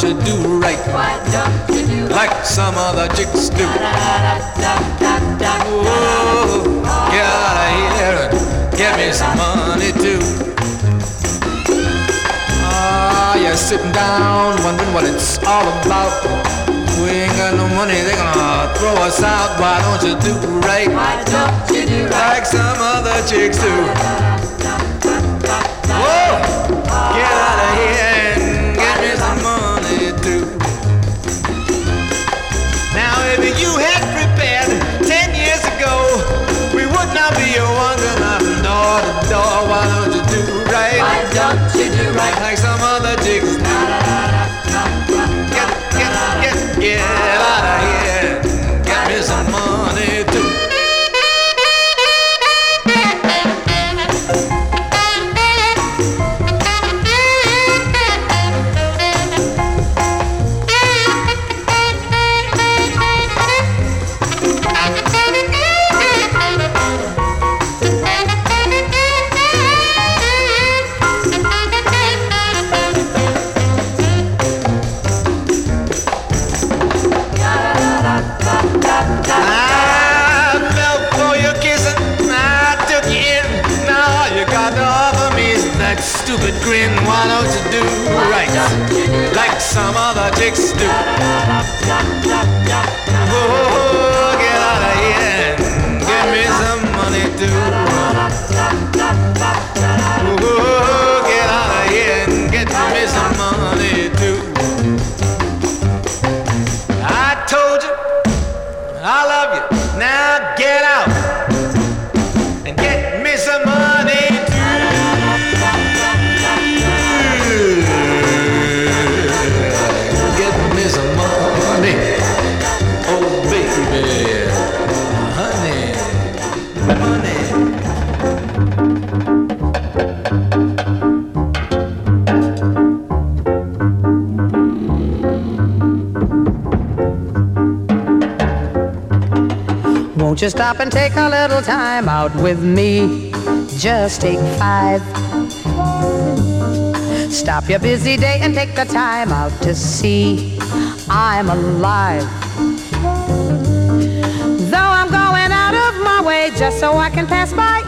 don't you do right? Why don't you do like some other chicks do? Oh, get out of here and get me some money too. Ah, you're sitting down wondering what it's all about. We ain't got no money, they're gonna throw us out. Why don't you do right? Why don't you do right? Like some other chicks do. Whoa, Like some and take a little time out with me? Just take five. Stop your busy day and take the time out to see I'm alive. Though I'm going out of my way just so I can pass by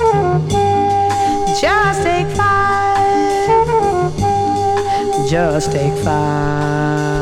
Just take five. Just take five.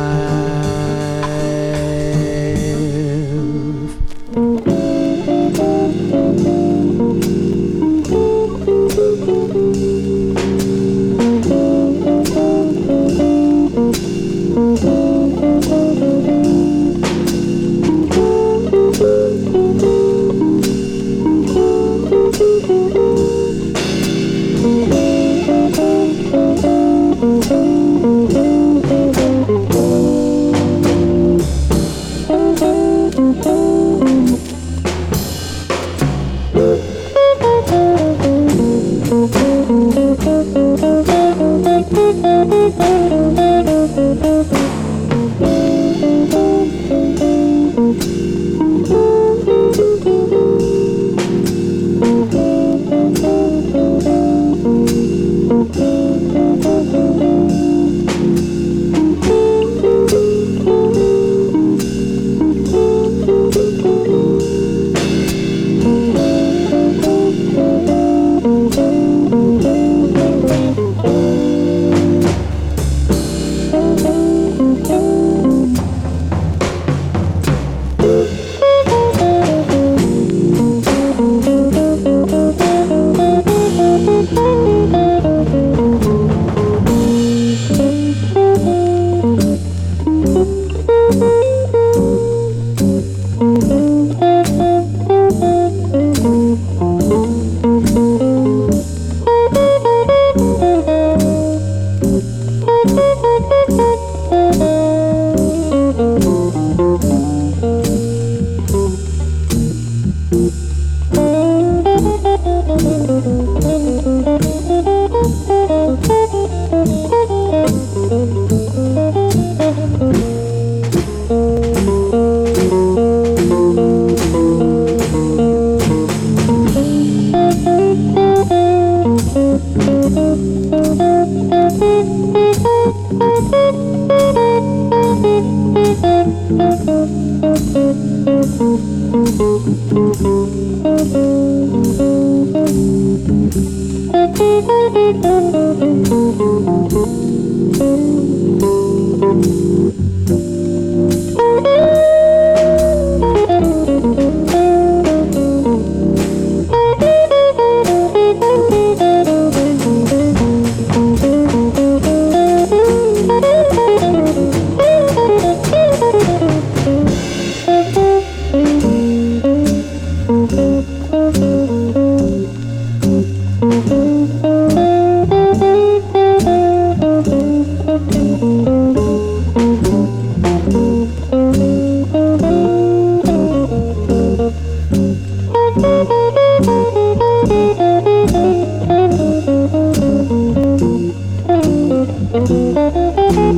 Thank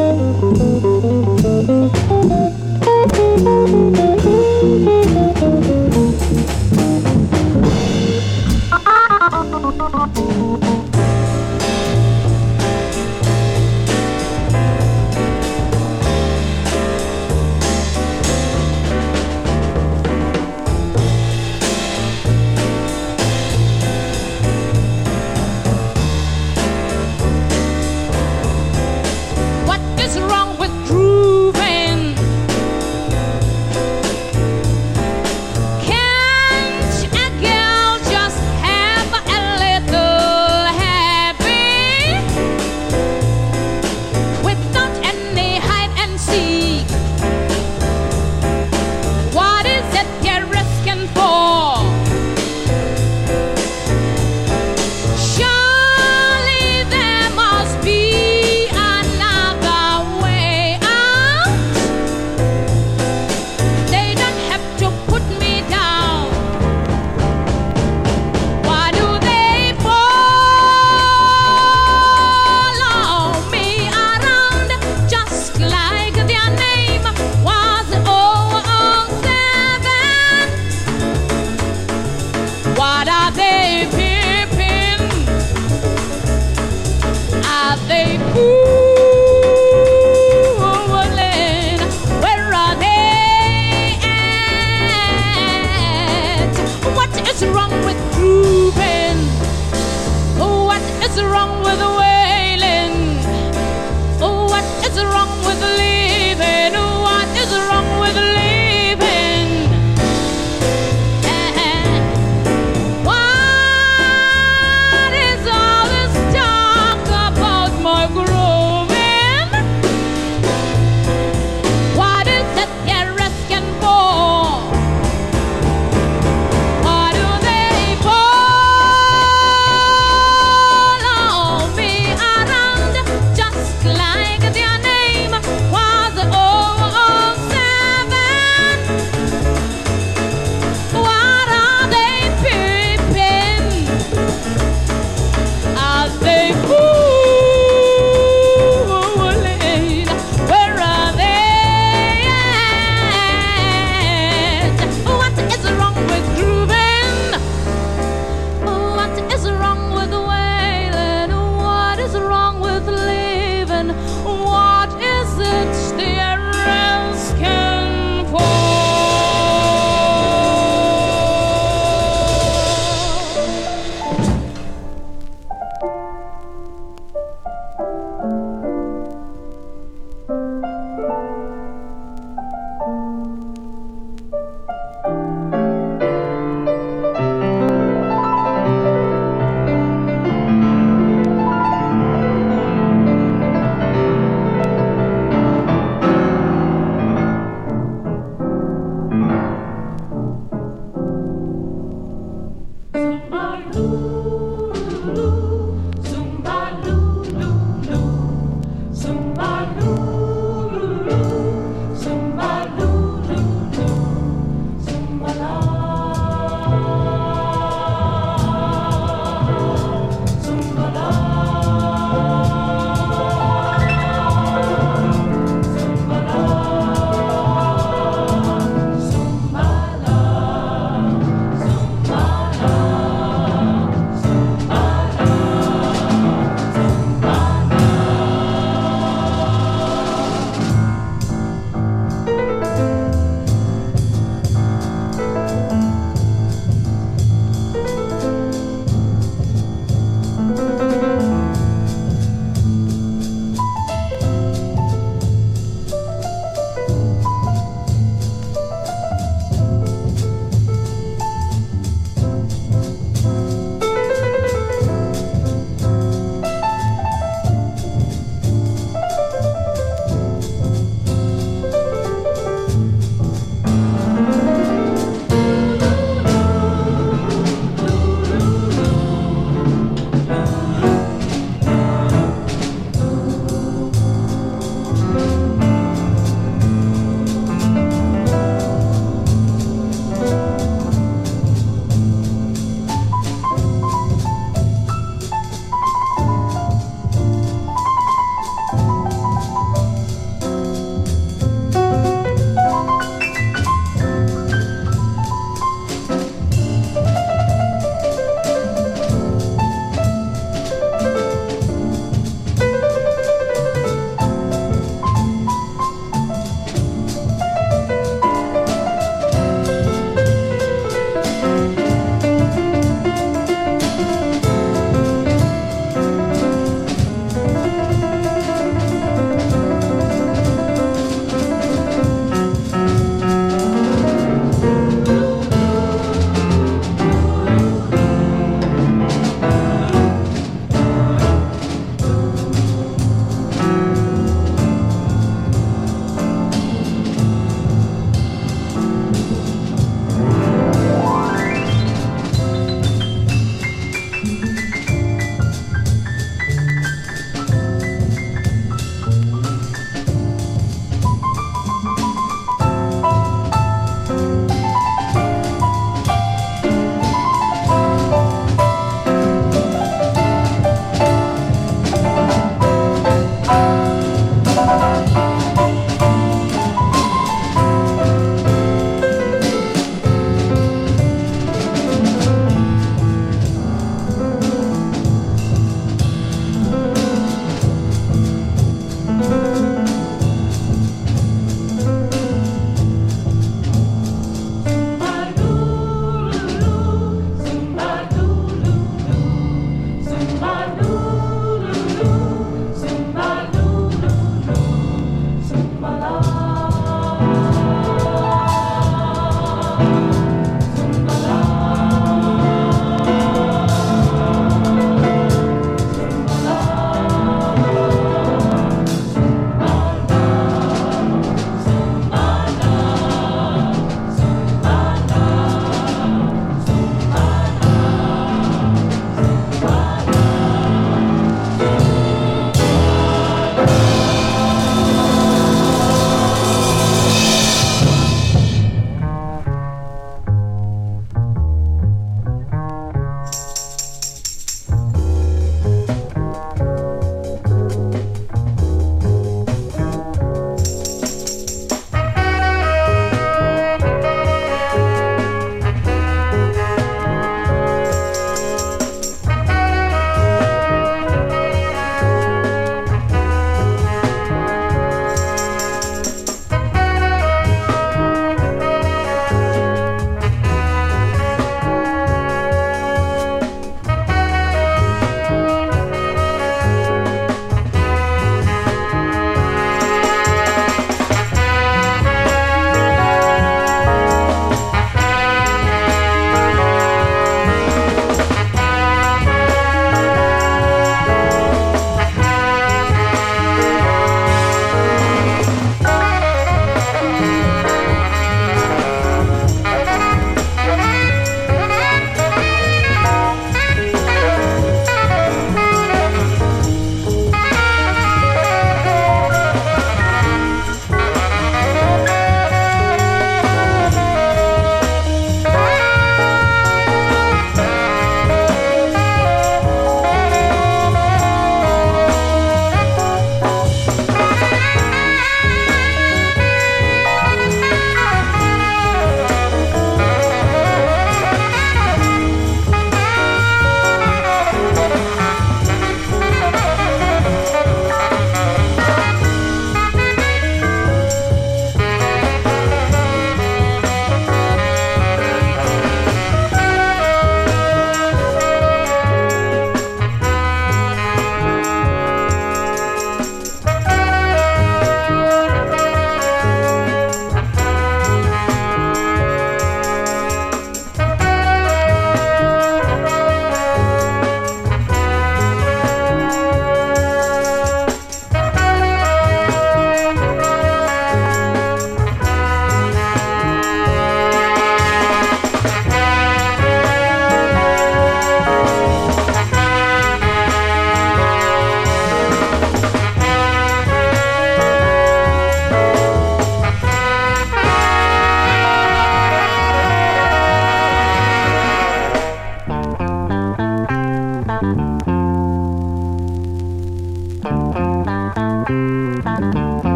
you.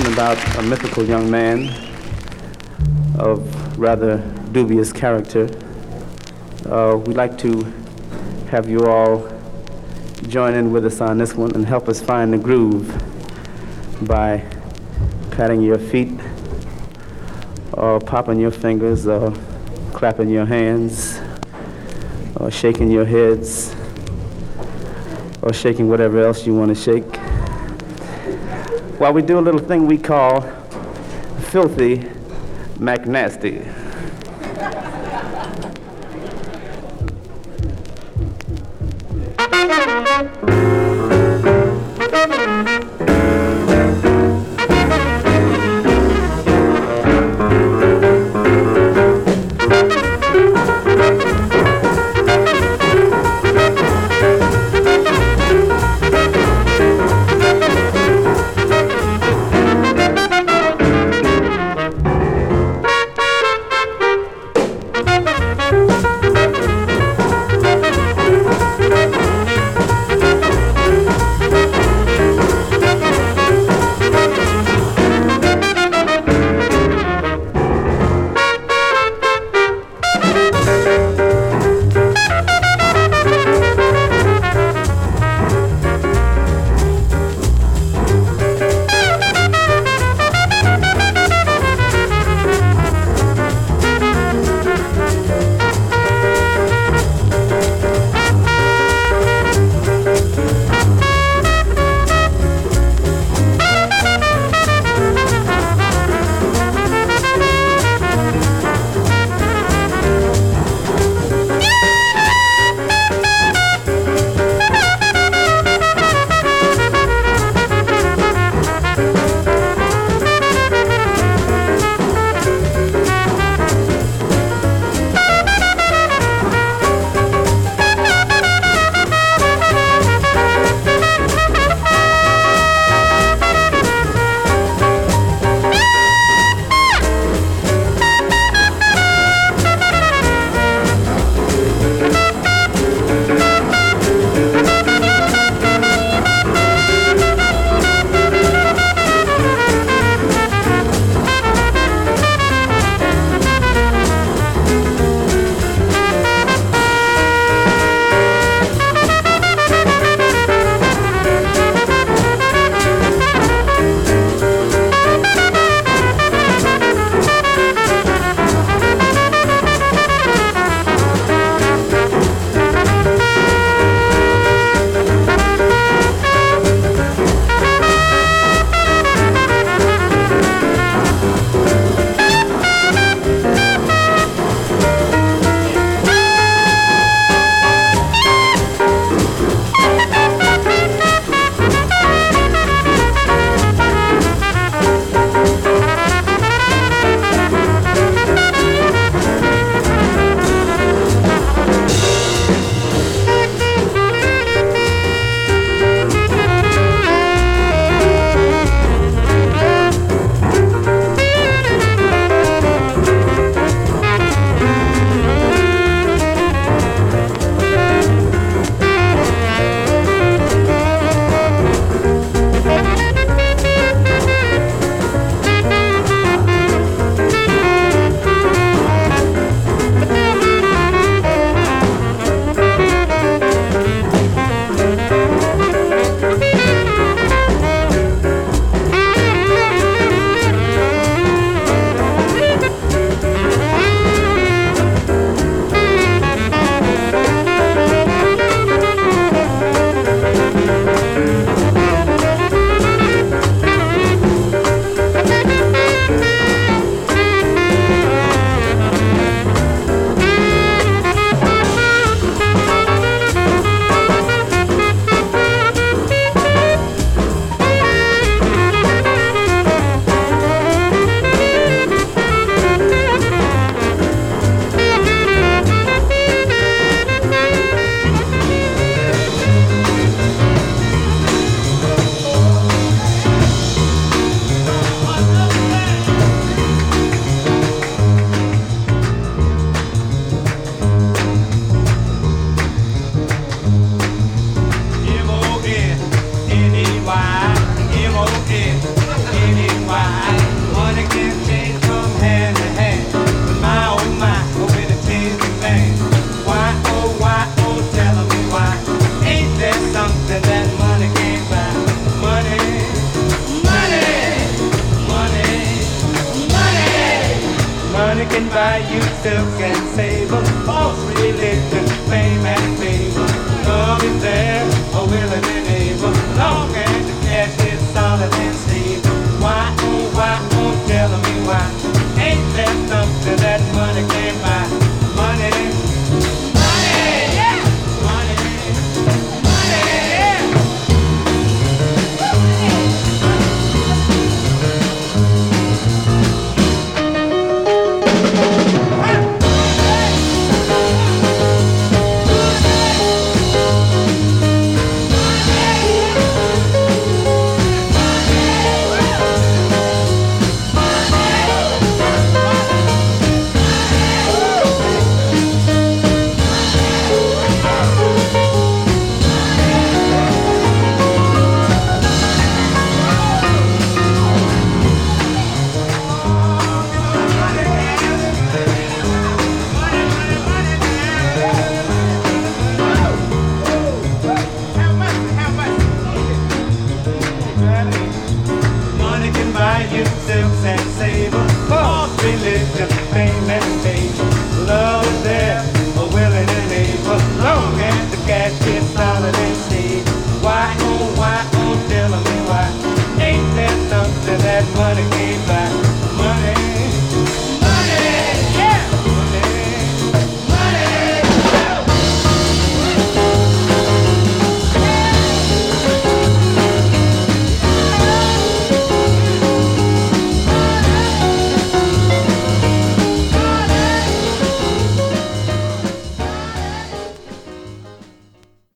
About a mythical young man of rather dubious character. Uh, we'd like to have you all join in with us on this one and help us find the groove by patting your feet or popping your fingers or clapping your hands or shaking your heads or shaking whatever else you want to shake while we do a little thing we call filthy McNasty. Buy you silk and sable, false religion,